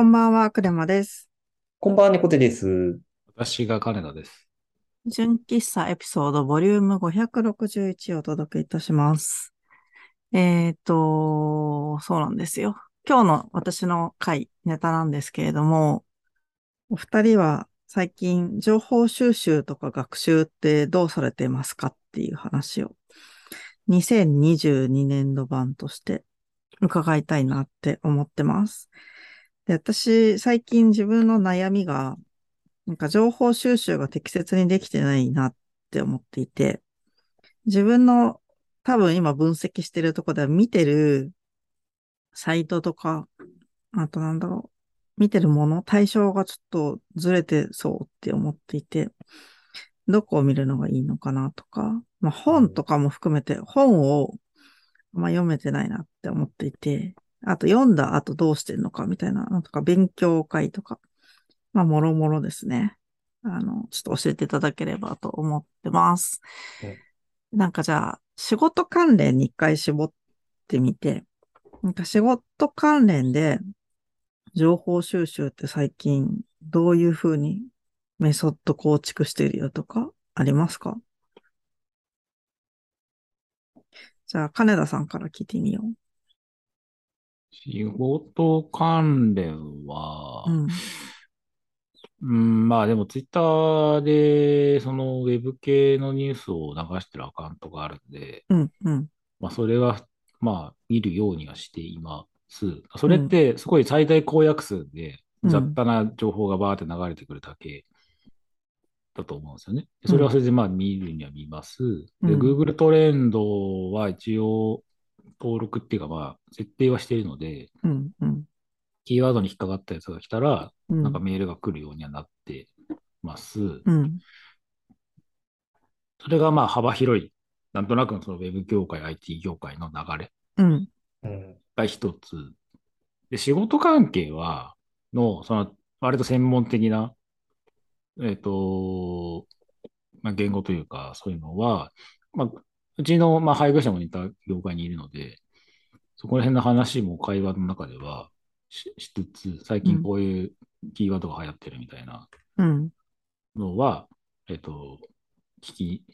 こんばんは、クレマです。こんばんは、猫手です。私が金田です。純喫茶エピソードボリューム561をお届けいたします。えっと、そうなんですよ。今日の私の回、ネタなんですけれども、お二人は最近情報収集とか学習ってどうされてますかっていう話を2022年度版として伺いたいなって思ってます。で、私、最近自分の悩みが、なんか情報収集が適切にできてないなって思っていて、自分の多分今分析してるとこでは見てるサイトとか、あとなんだろう、見てるもの、対象がちょっとずれてそうって思っていて、どこを見るのがいいのかなとか、まあ本とかも含めて本をまあ読めてないなって思っていて、あと読んだ後どうしてんのかみたいなのとか、勉強会とか、まあ、もろもろですね。あの、ちょっと教えていただければと思ってます。なんかじゃあ、仕事関連に一回絞ってみて、なんか仕事関連で情報収集って最近どういうふうにメソッド構築しているよとかありますか？じゃあ、金田さんから聞いてみよ仕事関連は、う。うん。うん、まあでもツイッターで、そのウェブ系のニュースを流してるアカウントがあるんで、うん、うん。まあそれは、まあ見るようにはしています。それってすごい最大公約数でうん雑多な情報がバーって流れてくるだけだと思うんですよね。でそれはそれでまあ見るには見ます。で、うん Google トレンドは一応登録っていうかまあ設定はしているので、うん、うん。キーワードに引っかかったやつが来たら、うんなんかメールが来るようにはなってます。うん、それがまあ幅広い、なんとなくのそのウェブ業界、IT 業界の流れ。が一つ。で、仕事関係は、の、その、割と専門的な、えっ、と、まあ、言語というか、そういうのは、まあ、うちの、まあ、配偶者も似た業界にいるので、そこら辺の話も会話の中ではししつつ、最近こういうキーワードが流行ってるみたいなうん、のは、えっ、と、聞き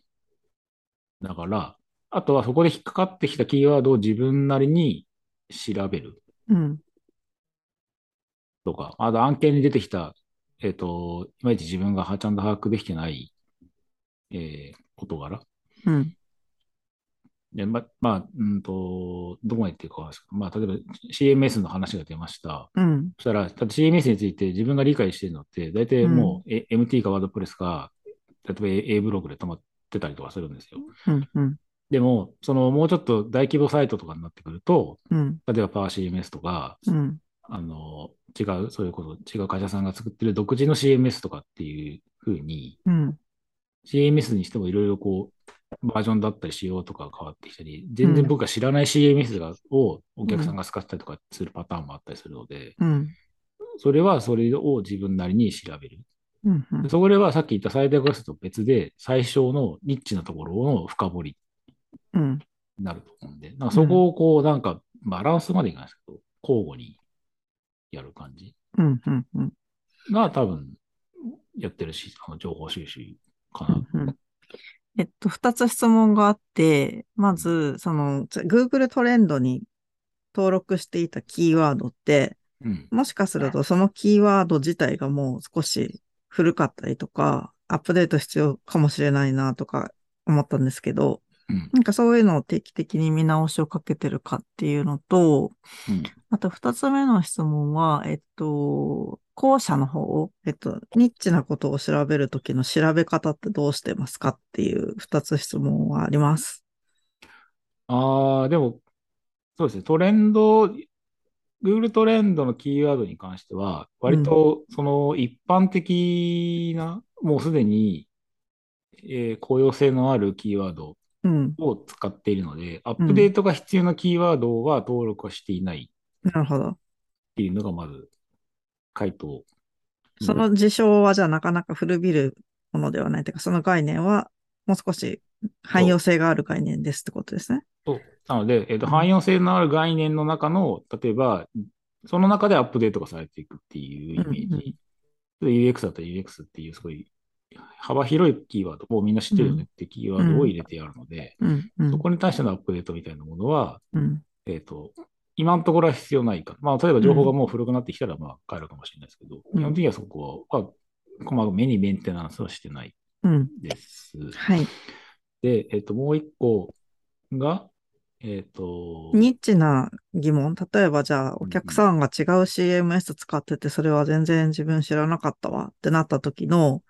ながら、あとはそこで引っかかってきたキーワードを自分なりに調べるうん、とか、あと案件に出てきた、えっ、と、いまいち自分がちゃんと把握できてない、えー事柄。うん、で、ま、まあ、うんと、どこまで言っていくかですけど、まあ、例えば CMS の話が出ました。うん、そしたら、だって CMS について自分が理解しているのって、大体もう、え MT かワードプレスか、例えば A ブログで止まってたりとかするんですよ。うん、うん、でも、その、もうちょっと大規模サイトとかになってくると、うん、例えば PowerCMS とか、うん、あの、違う、そういうこと、違う会社さんが作ってる独自の CMS とかっていうふうに、うん、CMS にしてもいろいろこう、バージョンだったり仕様とかが変わってきたり、全然僕が知らない CMS がをお客さんが使ったりとかするパターンもあったりするので、うん、それはそれを自分なりに調べる。うん、うんでそれはさっき言った最大コストと別で、最小のニッチなところの深掘りうん、になると思うんで、なんかそこをこう、なんかバランスまでいかないですけど、交互にやる感じうん、うん、うん、が多分やってるし、あの情報収集かな。うん。えっと、二つ質問があって、まず、その、Google トレンドに登録していたキーワードって、うん。もしかするとそのキーワード自体がもう少し古かったりとか、アップデート必要かもしれないなとか思ったんですけど、うん。なんかそういうのを定期的に見直しをかけてるかっていうのと、うん。あと二つ目の質問は、えっと、後者の方、えっと、ニッチなことを調べるときの調べ方ってどうしてますかっていう二つ質問はあります。ああ、でも、そうですね。トレンド、Google トレンドのキーワードに関しては、割とその一般的な、もうすでに、えー公用性のあるキーワードうん。を使っているので、アップデートが必要なキーワードは登録はしていないなるほど。っていうのがまず回答。その事象はじゃあなかなか古びるものではないというか、その概念はもう少し汎用性がある概念ですってことですね。そうなので、えっと、汎用性のある概念の中の、例えば、その中でアップデートがされていくっていうイメージ。で UX だったら UX っていうすごい幅広いキーワード、もうみんな知ってるよねってキーワードを入れてやるので、うん。うん。そこに対してのアップデートみたいなものは、うん。えっ、と、今のところは必要ないか。まあ、例えば情報がもう古くなってきたら、まあ、変えるかもしれないですけど、うん基本的にはそこは、こまめにメンテナンスはしてないうん。です。はい。で、えっ、と、もう一個が、えっ、と、ニッチな疑問。例えばじゃあ、お客さんが違う CMS 使ってて、それは全然自分知らなかったわってなった時の、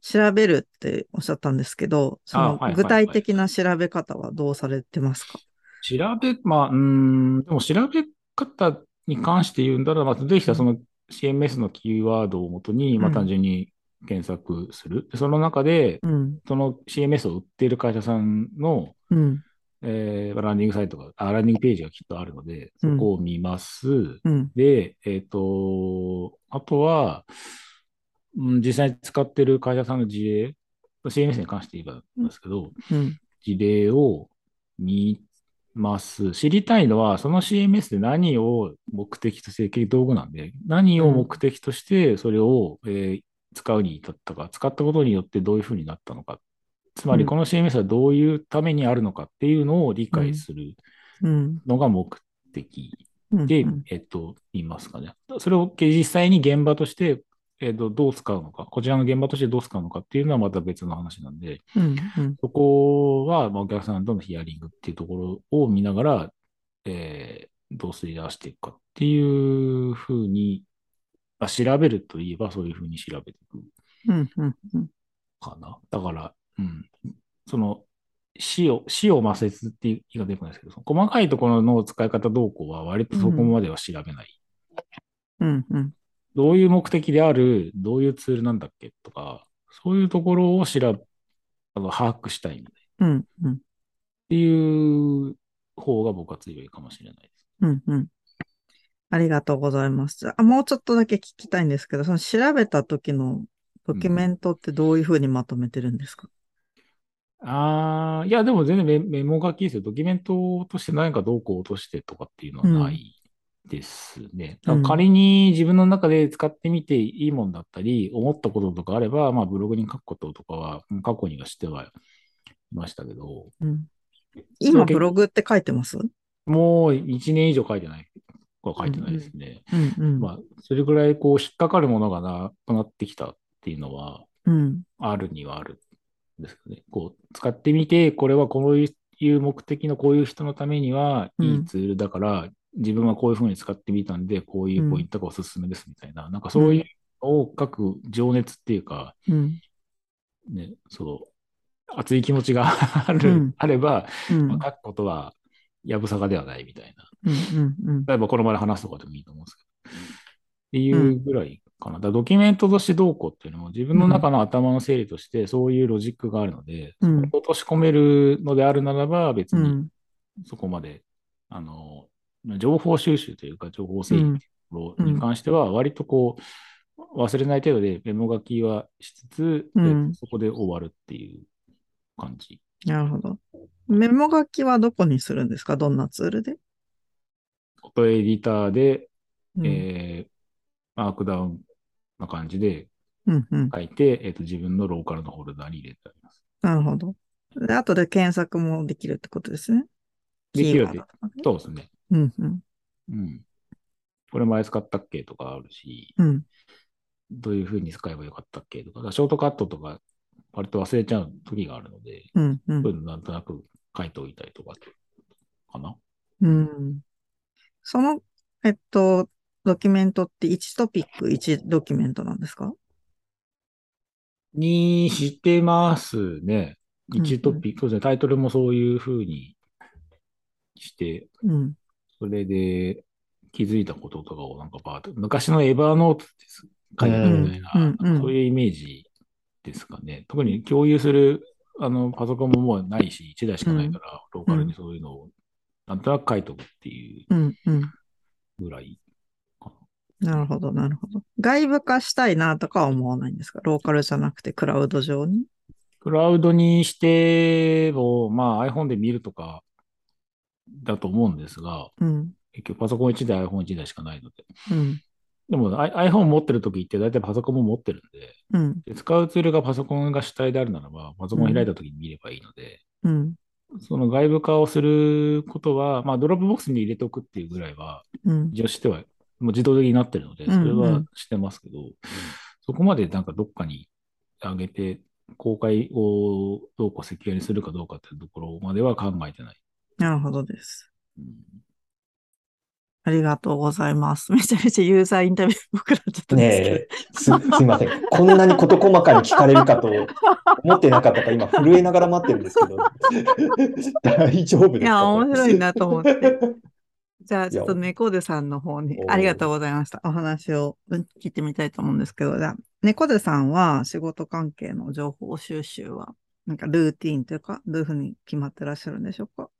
調べるっておっしゃったんですけど、その具体的な調べ方はどうされてますか？調べ、まあ、うーん、でも調べ方に関して言うんだら、まあ、できたその CMS のキーワードをもとに、まあ、うん単純に検索する。でその中で、うん。その CMS を売っている会社さんの、うん。えーランディングサイトが、あ、ランディングページがきっとあるので、そこを見ます。うん。で、えっ、と、あとは、うん、実際に使ってる会社さんの事例、CMS に関して言えばなんですけど、うん。事例を見ます。知りたいのは、その CMS で何を目的として、結局道具なんで、何を目的としてそれを、えー使うに至ったか、使ったことによってどういうふうになったのか。つまり、うんこの CMS はどういうためにあるのかっていうのを理解するうん。のが目的うん。で、うんえっと、言いますかね。それを実際に現場として、えっと、どう使うのか、こちらの現場としてどう使うのかっていうのはまた別の話なんで、うん。うん。そこは、まあ、お客さんとのヒアリングっていうところを見ながら、えー、どうすり出していくかっていうふうに、あ調べるといえばそういうふうに調べていくうん。うん。うん。かな。だから、うん。その、死を、死を摩擦っていう言い方でくないですけど、細かいところの使い方動向は割とそこまでは調べない。うん。うん。どういう目的である、どういうツールなんだっけとか、そういうところを調べ、あの把握したいみたいな。うん。うん。っていう方が僕は強いかもしれないです。うん。うん。ありがとうございます。あ、もうちょっとだけ聞きたいんですけど、その調べた時のドキュメントってどういうふうにまとめてるんですか？ああ、いや、でも全然メメモ書きですよ。ドキュメントとして何かどうこう落としてとかっていうのはないですね。仮に自分の中で使ってみていいもんだったり、思ったこととかあれば、まあブログに書くこととかはうん過去にはしてはいましたけど、うん。今、ブログって書いてます？もう1年以上書いてない、は書いてないですね。うん。うん。まあ、それぐらいこう引っかかるものがなくなってきたっていうのは、うん。あるにはあるんですけどね。こう、使ってみて、これはこういう目的のこういう人のためにはいいツールだから、自分はこういうふうに使ってみたんで、こういうポイントがおすすめですみたいな、なんかそういうのを書く情熱っていうか、うん。ね、そう、熱い気持ちが ある、うんあれば、うん。まあ書くことはやぶさかではないみたいな。うん。うん。例えばこの場で話すとかでもいいと思うんですけど。っていうぐらいかな。だドキュメントとしてどうこうっていうのも自分の中の頭の整理としてそういうロジックがあるので、うん落とし込めるのであるならば別にうん。そこまで、あの、情報収集というか情報整理に関しては割とこう忘れない程度でメモ書きはしつつ、うんでそこで終わるっていう感じ。なるほど。メモ書きはどこにするんですか？どんなツールで？フォトエディターで、うん。えーマークダウンな感じでうん。うん。書いて、えっ、と、自分のローカルのフォルダに入れてあります。なるほど。で、後で検索もできるってことですね。できるキーワードとかねそうですね。うん。うん。うん。これ前使ったっけとかあるし、うん。どういうふうに使えばよかったっけとか、ショートカットとか、割と忘れちゃう時があるので、うん。うんそういうのなんとなく書いておいたりとか、かな。うん。その、えっと、ドキュメントって1トピック1ドキュメントなんですか？にしてますね。うん1トピック、そうですね。タイトルもそういうふうにして、うん。それで気づいたこととかをなんかバーッと、昔のエバーノートです書いてたみたいな、うん。うん。そういうイメージですかね。特に共有するあのパソコンももうないし、1台しかないから、ローカルにそういうのをなんとなく書いとくっていう。ぐらいかな。るほど、なるほど。外部化したいなとかは思わないんですか？ローカルじゃなくてクラウド上に？クラウドにしても、まあ iPhone で見るとかだと思うんですが、うん。結局パソコン1台、iPhone1 台しかないので。うん。でも iPhone 持ってる時って大体パソコンも持ってるんで、うん。で使うツールがパソコンが主体であるならば、パソコン開いた時に見ればいいので、うん。その外部化をすることは、まあ、 Dropbox に入れておくっていうぐらいは、うん。一応しては、もう自動的になってるので、うんうんそれはしてますけど、そこまでなんかどっかに上げて、公開をどうこうセキュアにするかどうかっていうところまでは考えてない。なるほどです。うんありがとうございます。めちゃめちゃユーザーインタビューっぽくなっちゃったんねですす、すいません。こんなに事細かに聞かれるかと思ってなかったから、今震えながら待ってるんですけど、大丈夫ですかいや、面白いなと思って。じゃあ、ちょっと猫背さんの方にありがとうございました。お話をうん聞いてみたいと思うんですけど、じゃあ、猫背さんは仕事関係の情報収集は、なんかルーティーンというか、どういうふうに決まってらっしゃるんでしょうか？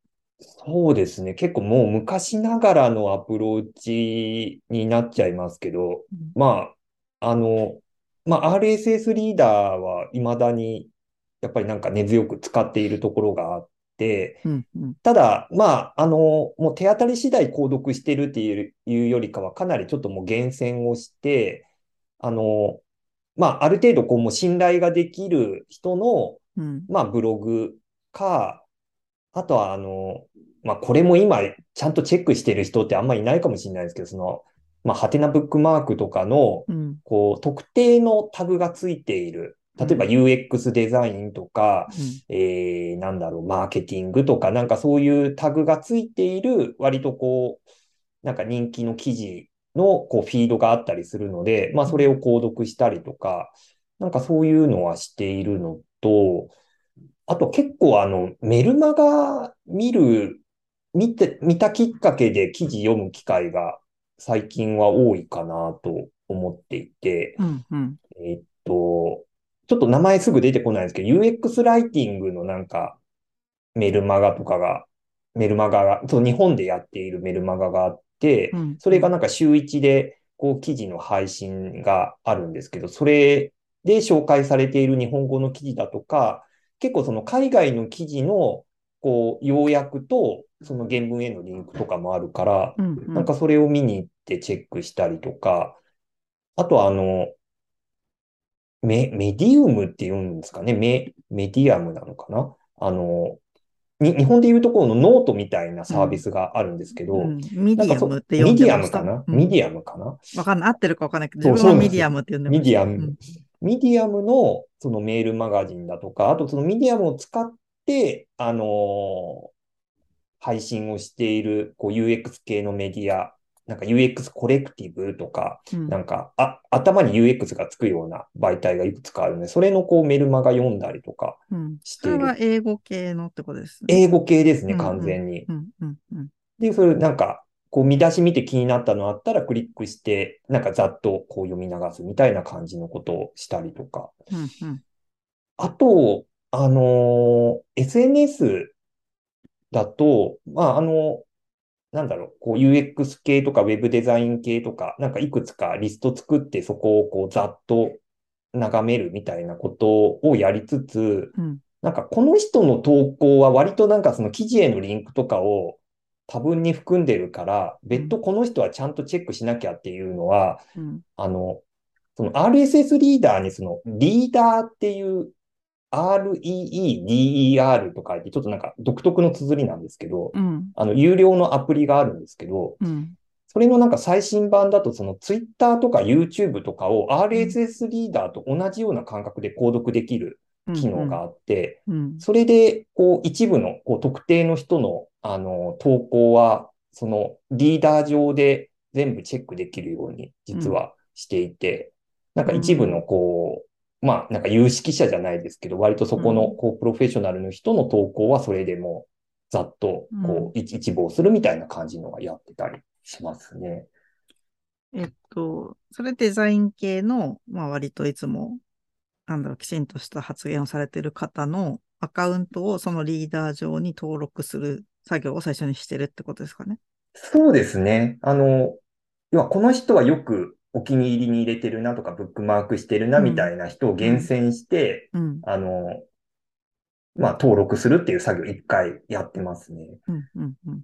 そうですね。結構もう昔ながらのアプローチになっちゃいますけど、うん。まあ、あの、まあ、RSS リーダーは未だに、やっぱりなんか根強く使っているところがあって、うん、うん、ただ、まあ、あの、もう手当たり次第購読してるっていういうよりかは、かなりちょっともう厳選をして、あの、まあ、ある程度こうもう信頼ができる人の、うん、まあ、ブログか、あとは、あの、まあ、これも今、ちゃんとチェックしてる人ってあんまりいないかもしれないですけど、その、まあ、ハテナブックマークとかの、うん、こう、特定のタグがついている。例えばうん。UX デザインとか、うん。えー、なんだろう、マーケティングとか、なんかそういうタグがついている、割とこう、なんか人気の記事のこうフィードがあったりするので、まあそれを購読したりとか、なんかそういうのはしているのと、あと結構あの、メルマガ見る、見て、見たきっかけで記事読む機会が最近は多いかなと思っていて、うん、うん、えっと、ちょっと名前すぐ出てこないんですけど、UX ライティングのなんか、メルマガとかが、メルマガが、そう、日本でやっているメルマガがあってう、ん。それがなんか週一で、こう、記事の配信があるんですけど、それで紹介されている日本語の記事だとか、結構その海外の記事の、こう、要約と、その原文へのリンクとかもあるから、うん、うん、なんかそれを見に行ってチェックしたりとか、あとはあの、メ、メディウムって言うんですかね？メ、メディアムなのかな？あの、に、日本でいうところのノートみたいなサービスがあるんですけど、うん、ミディアムって呼んミディア。ムかな？うん。ミディアムかな？わかんない。合ってるかわかんないけど、自分はミディアムって呼んでま。ミディアム。うん。ミディアムのそのメールマガジンだとか、あとそのミディアムを使って、あのー配信をしているこう UX 系のメディア、なんか UX コレクティブとか、うんなんか、あ、頭に UX がつくような媒体がいくつかあるので、それのこうメルマガ読んだりとかうん。している。それは英語系のってことですね。英語系ですね、うんうん完全に。うん、うん、うん。で、それなんか、こう見出し見て気になったのあったらクリックして、なんかざっとこう読み流すみたいな感じのことをしたりとか。うん、うん。あと、あのー SNS だと、まあ、あの、なんだろう、こう UX 系とか Web デザイン系とか、なんかいくつかリスト作ってそこをこうざっと眺めるみたいなことをやりつつ、うんなんかこの人の投稿は割となんかその記事へのリンクとかを多分に含んでるから、別途この人はちゃんとチェックしなきゃっていうのは、うん、あの、その RSS リーダーにそのリーダーっていう REEDER と書いて、ちょっとなんか独特の綴りなんですけど、うん、あの、有料のアプリがあるんですけど、うん。それのなんか最新版だとその Twitter とか YouTube とかを RSS リーダーと同じような感覚で購読できる機能があって、うん、それで、こう、一部の、こう、特定の人の、あの、投稿は、その、リーダー上で全部チェックできるように、実はしていて、なんか一部の、こう、まあ、なんか有識者じゃないですけど、割とそこの、うん。こう、プロフェッショナルの人の投稿は、それでも、ざっと、こう、一一望するみたいな感じのがやってたりしますね。えっと、それデザイン系の、まあ割といつも、なんだろう、きちんとした発言をされている方のアカウントをそのリーダー上に登録する作業を最初にしてるってことですかね。そうですね。あの、要はこの人はよくお気に入りに入れてるなとか、ブックマークしてるなうんみたいな人を厳選して、うん、あの、まあ、登録するっていう作業一回やってますね。うん、うん、うん。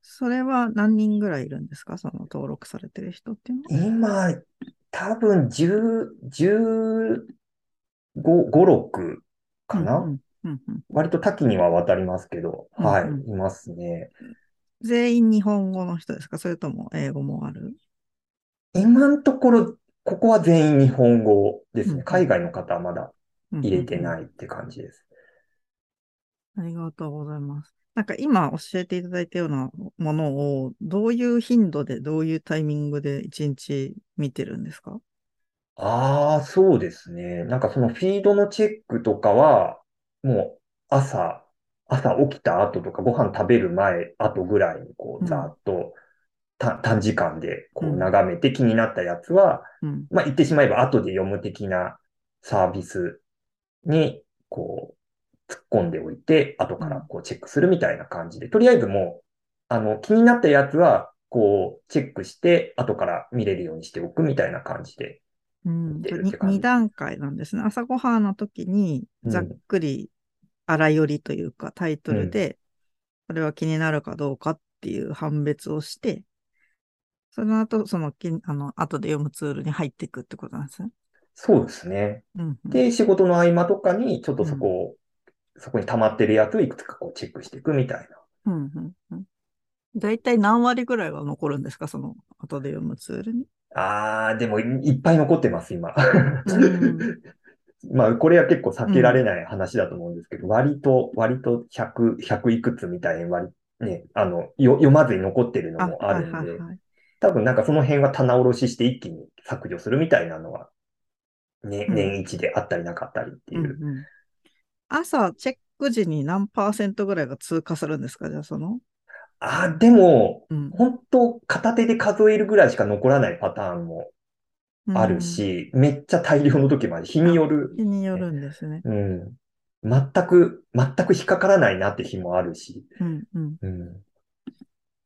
それは何人ぐらいいるんですか？その登録されてる人っていうのは。今、多分10、15、5、6かな、うんうん割と多岐には渡りますけど、はい、うんうんいますね。全員日本語の人ですか？それとも英語もある？今のところ、ここは全員日本語ですうんね。海外の方はまだ入れてい。ないって感じです。ありがとうございます。なんか今教えていただいたようなものを、どういう頻度で、どういうタイミングで一日見てるんですか？ああ、そうですね。なんかそのフィードのチェックとかは、もう朝、朝起きた後とかご飯食べる前、後ぐらいにこうざーっと、た短時間でこううん眺めて気になったやつは、うん。まあ言ってしまえば後で読む的なサービスにこう突っ込んでおいて、後からこうチェックするみたいな感じで、とりあえずもう、あの気になったやつはこうチェックして後から見れるようにしておくみたいな感じで。うん、出るって感じ2段階なんですね。朝ごはんの時に、うんざっくり荒寄りというか、タイトルで、これは気になるかどうかっていう判別をして、その後、そのき、あの、後で読むツールに入っていくってことなんですね。そうですね。うんうん、で、仕事の合間とかに、ちょっとそこを、そこに溜まってるやつをいくつかこうチェックしていくみたいな。うんうんうん。だいたい何割ぐらいは残るんですか？その、後で読むツールに。あー、でもいいっぱい残ってます、今。うんまあ、これは結構避けられない話だと思うんですけど、割と、割と100、100いくつみたいに割り、ね、あの、よ読まずに残ってるのもあるんではいはい、はい。多分なんかその辺は棚卸しして一気に削除するみたいなのは、ね、うん年一であったりなかったりっていう。うんうん朝、チェック時に何パーセントぐらいが通過するんですかじゃあ、その？あー、でも、うん本当片手で数えるぐらいしか残らないパターンもあるし、めっちゃ大量の時まで日による日によるんですね。うん。全く、全く引っかからないなって日もあるし。うんうん。うん。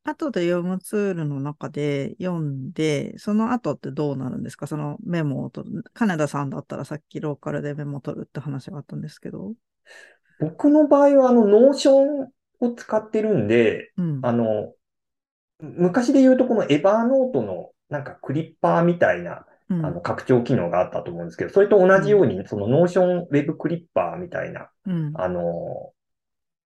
後で読むツールの中で読んで、その後ってどうなるんですか？そのメモを取る。金田さんだったらさっきローカルでメモを取るって話があったんですけど。僕の場合は、あの、 Notion を使ってるんで、うん。あの、昔で言うとこの Evernote のなんかクリッパーみたいな、うんあの、拡張機能があったと思うんですけど、それと同じように、その Notion Web Clipper みたいな、うん。あの、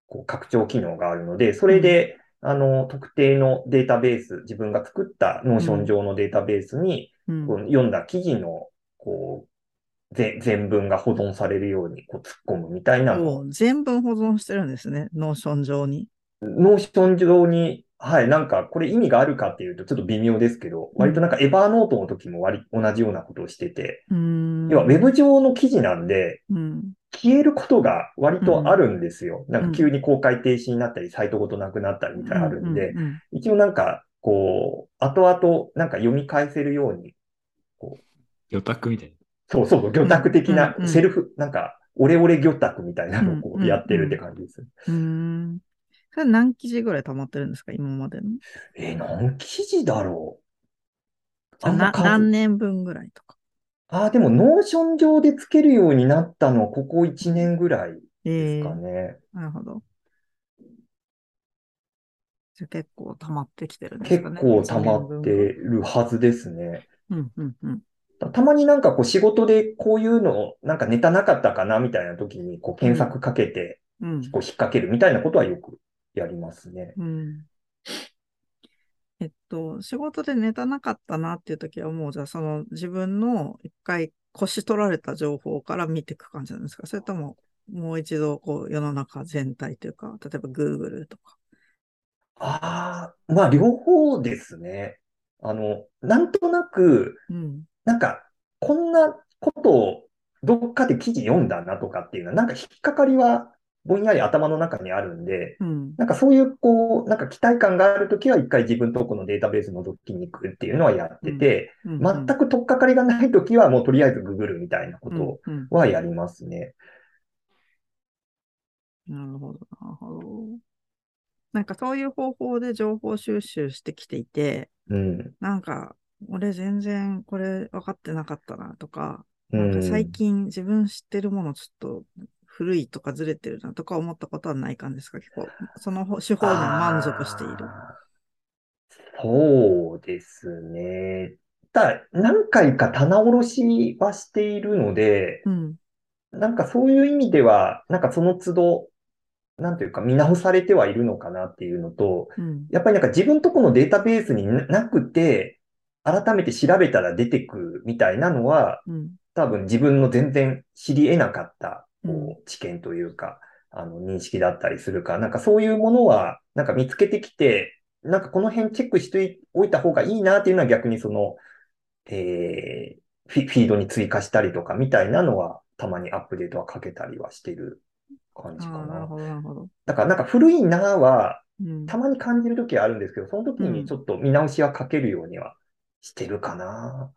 こう拡張機能があるので、それで、あの、特定のデータベース、自分が作った Notion 上のデータベースに、読んだ記事の、こう、ぜ全文が保存されるようにこう突っ込むみたいな全文保存してるんですね。 Notion 上に。 Notion 上に、はい、なんか、これ意味があるかっていうとちょっと微妙ですけど、割となんか Evernote の時も割同じようなことをしてて、うーん。要はウェブ上の記事なんで、うん。消えることが割とあるんですよ。なんうんか急に公開停止になったり、サイトごとなくなったりみたいなのあるんで、うんうん一応なんか、こう、後々なんか読み返せるように、魚拓みたいな。そうそう魚拓的なうんセルフ、なんか、オレオレ魚拓みたいなのをこうやってるって感じです。うん。それ何記事ぐらい溜まってるんですか今までの？えー何記事だろう？何年分ぐらいとか。ああ、でも、 Notion 上でつけるようになったの、ここ1年ぐらいですええかね。なるほど。じゃあ結構溜まってきてるんです結かね。構溜まってるはずですね。うんうんうん。たたまになんかこう仕事でこういうの、なんかネタなかったかなみたいな時にこう検索かけてうん。こう引っ掛けるみたいなことはよくやりますね。うん。えっと、仕事でネタなかったなっていう時はもうじゃあその自分の一回腰取られた情報から見ていく感じなんですか？それとももう一度こう世の中全体というか、例えば Google とか。ああ、まあ両方ですね。あの、なんとなく、うん。なんか、こんなことをどっかで記事読んだなとかっていうのは、なんか引っかかりはぼんやり頭の中にあるんで、うん。なんかそういう、こう、なんか期待感があるときは一回自分とこのデータベース覗きに行くっていうのはやってて、うん全く取っかかりがないときはもうとりあえずググるみたいなこうんとうんはやりますね。なるほど、なるほど。なんかそういう方法で情報収集してきていて、うん。なんか、俺全然これ分かってなかったなとか、うん。なんか最近自分知ってるものちょっと古いとかずれてるなとか思ったことはない感じですか結構、その手法には満足している。あそうですね。ただ、何回か棚卸しはしているので、うん。なんかそういう意味では、なんかその都度、なんというか見直されてはいるのかなっていうのと、うん。やっぱりなんか自分とこのデータベースにななくて、改めて調べたら出てくるみたいなのは、うん。多分自分の全然知り得なかった、うんこう、知見というか、あの、認識だったりするから、なんかそういうものは、なんか見つけてきて、なんかこの辺チェックしておいた方がいいなっていうのは逆にその、えーフィ、ードに追加したりとかみたいなのは、たまにアップデートはかけたりはしてる感じかな。だからなんか古いなは、うん。たまに感じるときはあるんですけど、その時うんにちょっと見直しはかけるようにはしてるかな。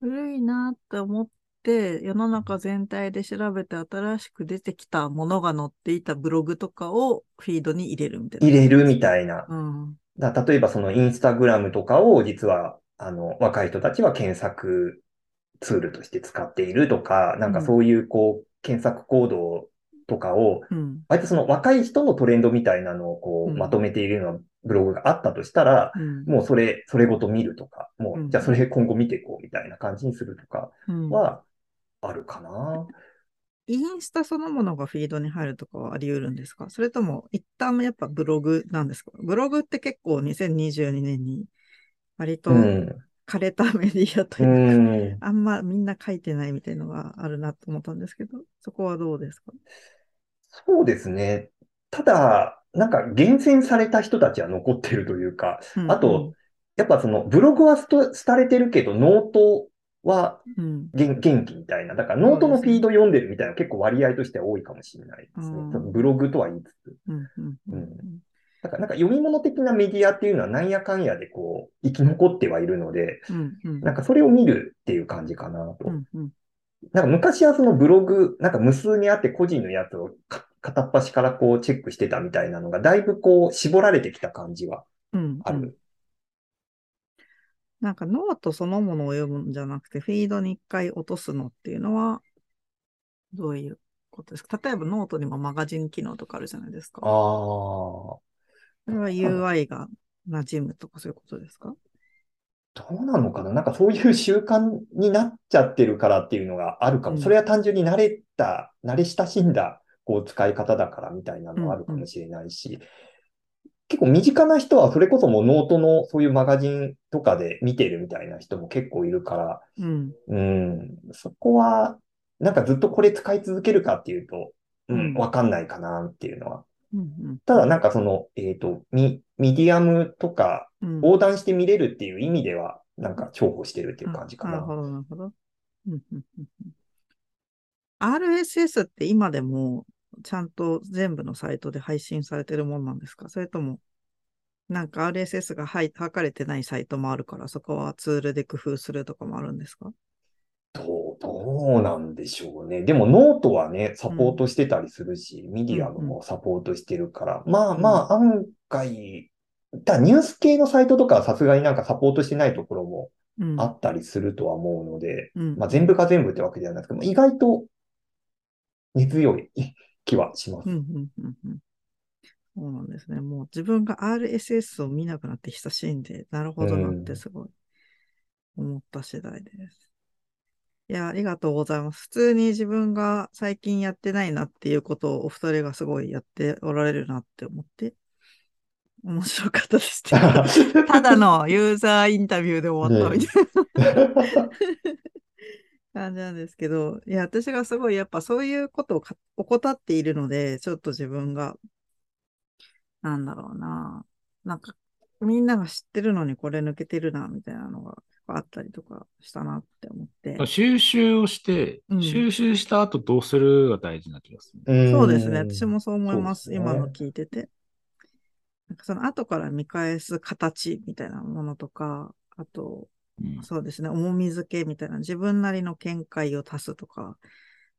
古いなって思って、世の中全体で調べて新しく出てきたものが載っていたブログとかをフィードに入れるみたいな。入れるみたいな。うん。だ例えばそのインスタグラムとかを実は、あの、若い人たちは検索ツールとして使っているとか、なんかそういうこう、検索行動とかを、うん。割とその若い人のトレンドみたいなのをこう、うんまとめているようなブログがあったとしたら、うん。もうそれ、それごと見るとか、もうんう、じゃあそれ今後見ていこうみたいな感じにするとかうんは、あるかな？インスタそのものがフィードに入るとかはあり得るんですか？それとも一旦やっぱブログなんですか？ブログって結構2022年に割とうん。枯れたメディアとういうか、ん。あんまみんな書いてないみたいのがあるなと思ったんですけど、そこはどうですか？そうですね。ただ、なんか厳選された人たちは残ってるというか、うんあと、やっぱそのブログは廃れてるけど、ノートはうん。元元気みたいな。だからノートのフィード読んでるみたいな結構割合としては多いかもしれないですねうん。ブログとは言いつつ。うん。だからなんか読み物的なメディアっていうのはなんやかんやでこう生き残ってはいるので、うん。うん。なんかそれを見るっていう感じかなと。うん。うん。なんか昔はそのブログ、なんか無数にあって個人のやつをか片っ端からこうチェックしてたみたいなのがだいぶこう絞られてきた感じはうん。ある。なんかノートそのものを読むんじゃなくて、フィードに一回落とすのっていうのは、どういうことですか？例えばノートにもマガジン機能とかあるじゃないですか。ああ。それは UI が馴染むとかそういうことですか？どうなのかな？なんかそういう習慣になっちゃってるからっていうのがあるかも。うん。それは単純に慣れた、慣れ親しんだこう使い方だからみたいなのはあるかもしれないし、結構身近な人はそれこそもうノートのそういうマガジンとかで見てるみたいな人も結構いるから、うん。うん、そこはなんかずっとこれ使い続けるかっていうと、ううんん、わかんないかなっていうのは。うん。ただなんかその、えっと、ミ、ミディアムとかうん。横断して見れるっていう意味では、なんか重宝してるっていう感じかな。なるほど、なるほど。うんうんうんうん RSS って今でもちゃんと全部のサイトで配信されてるもんなんですか？それとも、なんか RSS がはい書かれてないサイトもあるから、そこはツールで工夫するとかもあるんですか？どう、どうなんでしょうね。でもノートはね、サポートしてたりするし、ミディアムもサポートしてるから、まあまあ案外、だニュース系のサイトとかはさすがになんかサポートしてないところもうん。あったりするとは思うので、うん。まあ全部が全部ってわけではないですけど、意外と根強い気はしますうん。うんうんうんそうなんですね。もう自分が RSS を見なくなって久しいんで、なるほどなってすごい思った次第です。いや、ありがとうございます。普通に自分が最近やってないなっていうことをお二人がすごいやっておられるなって思って、面白かったです。ただのユーザーインタビューで終わったみたいな。感じなんですけど、いや、私がすごいやっぱそういうことをか怠っているので、ちょっと自分が、なんだろうな、なんか、みんなが知ってるのにこれ抜けてるな、みたいなのがあったりとかしたなって思って。収集をして、うん収集した後どうするが大事な気がする。うんそうですね。私もそう思います。すね今の聞いてて。なんかその後から見返す形みたいなものとか、あと、そうですね、重み付けみたいな自分なりの見解を足すとか、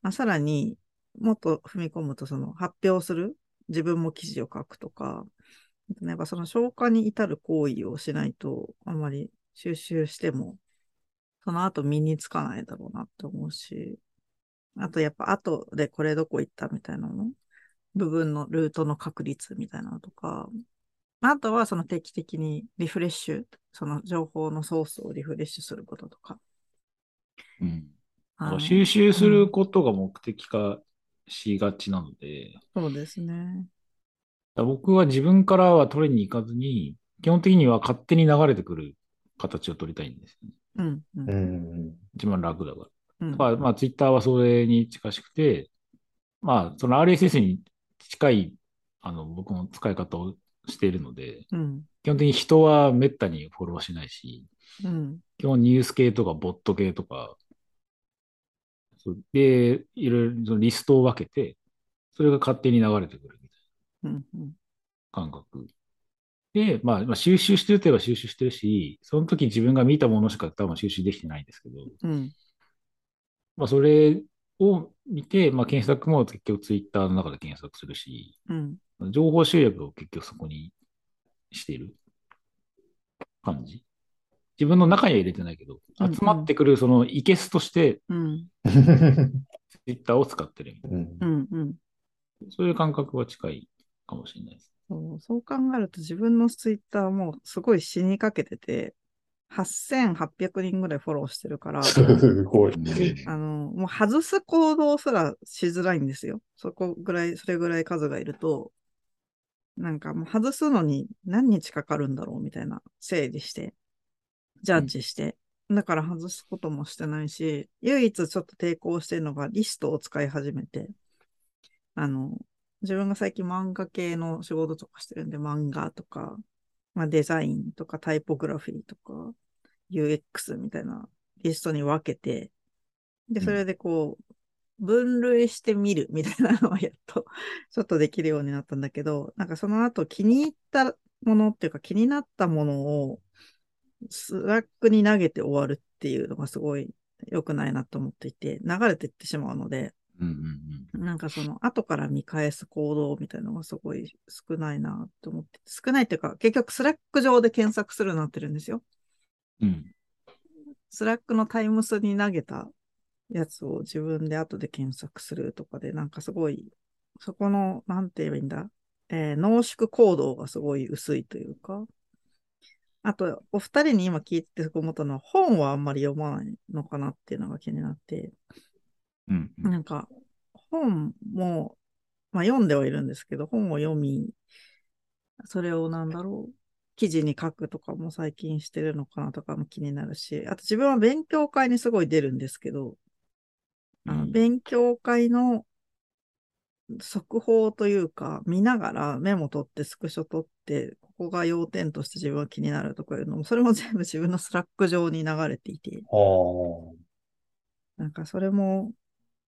まあ、さらにもっと踏み込むとその発表する自分も記事を書くとか、やっぱその消化に至る行為をしないと、あんまり収集しても、その後身につかないだろうなって思うし、あとやっぱ後でこれどこ行ったみたいなの。部分のルートの確率みたいなのとか、あとはその定期的にリフレッシュ、その情報のソースをリフレッシュすることとか。うん。収集することが目的化しがちなので、そうですね。僕は自分からは取りに行かずに、基本的には勝手に流れてくる形を取りたいんですよね。うん。う。うんん。一番楽だから。うん。まあ、まあ、ツイッターはそれに近しくて、まあ、その RSS に近い、あの、僕も使い方をしているので、うん。基本的に人はめったにフォローしないし、うん。基本ニュース系とかボット系とか、で、いろいろリストを分けて、それが勝手に流れてくるみたいうん。うん。な感覚。で、まあ、まあ、収集してるといえば収集してるし、その時自分が見たものしか多分収集できてないんですけど、うん。まあ、それを見て、まあ、検索も結局ツイッターの中で検索するし、うん。情報集約を結局そこにしている感じ。自分の中には入れてないけど、うんうん集まってくるそのイケスとしてうん。ツイッターを使ってるみたいうんうん。うん。な。そういう感覚は近いかもしれないです。そうそう考えると自分のツイッターもすごい死にかけてて、8800人ぐらいフォローしてるから、すごい。あの、もう外す行動すらしづらいんですよ。そこぐらい、それぐらい数がいると、なんかもう外すのに何日かかるんだろうみたいな整理して、ジャッジして。だから外すこともしてないし、唯一ちょっと抵抗してるのがリストを使い始めて、あの、自分が最近漫画系の仕事とかしてるんで、漫画とか、まあ、デザインとかタイポグラフィーとか、UX みたいなリストに分けて、で、うんそれでこう、分類してみるみたいなのをやっと、ちょっとできるようになったんだけど、なんかその後気に入ったものっていうか気になったものを、 Slack に投げて終わるっていうのがすごい良くないなと思っていて、流れていってしまうので、うんうんなんかその後から見返す行動みたいなのがすごい少ないなと思って、少ないっていうか、結局 Slack 上で検索するようになってるんですよ。うん。うん。Slack の times に投げたやつを自分で後で検索するとかで、なんかすごい、そこの、なんて言えばいいんだ、えー濃縮行動がすごい薄いというか、あと、お二人に今聞いて思ったのは、本はあんまり読まないのかなっていうのが気になって、うんうん。なんか、本も、まあ読んではいるんですけど、本を読み、それをなんだろう、記事に書くとかも最近してるのかなとかも気になるし、あと自分は勉強会にすごい出るんですけど、あのうん勉強会の速報というか、見ながらメモ取ってスクショ取って、ここが要点として自分は気になるとかいうのも、それも全部自分の Slack 上に流れていて。なんかそれも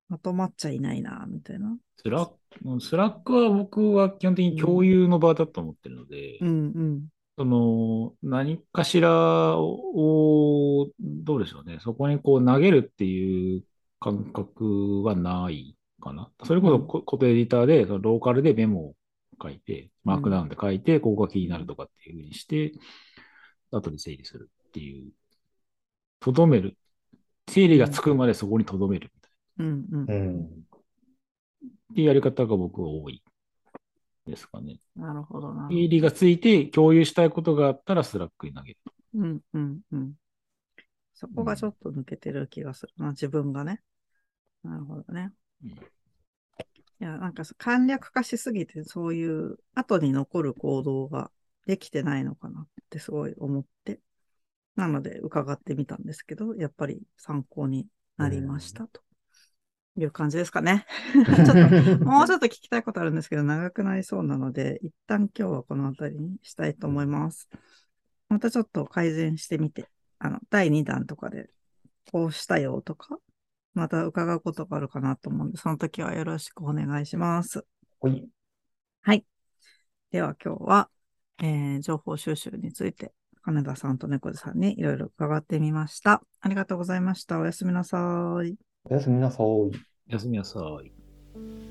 まとまっちゃいないな、みたいな。スラック、スラックは僕は基本的に共有の場だと思ってるので、うんうん。その、何かしらを、どうでしょうね。そこにこう投げるっていう感覚はないかな。それこそこ固定エディターで、そのローカルでメモを書いて、マークダウンで書いて、ここが気になるとかっていうふうにして、後で整理するっていう、とどめる。整理がつくまでそこにとどめるみたいうんうんう。ん。な。っていうやり方が僕は多いですかね。なるほどな。整理がついて共有したいことがあったら Slack に投げる。うんうんうん。そこがちょっと抜けてる気がするな、自分がね。なるほどね。うんいや、なんか簡略化しすぎて、そういう後に残る行動ができてないのかなってすごい思って。なので伺ってみたんですけど、やっぱり参考になりましたという感じですかね。ちょっと、もうちょっと聞きたいことあるんですけど、長くなりそうなので、一旦今日はこの辺りにしたいと思います。またちょっと改善してみて、あの、第2弾とかで、こうしたよとか、また伺うことがあるかなと思うんで、その時はよろしくお願いします。ほい。では今日は、えー情報収集について、金田さんと猫背さんにいろいろ伺ってみました。ありがとうございました。おやすみなさい。おやすみなさい。おやすみなさい。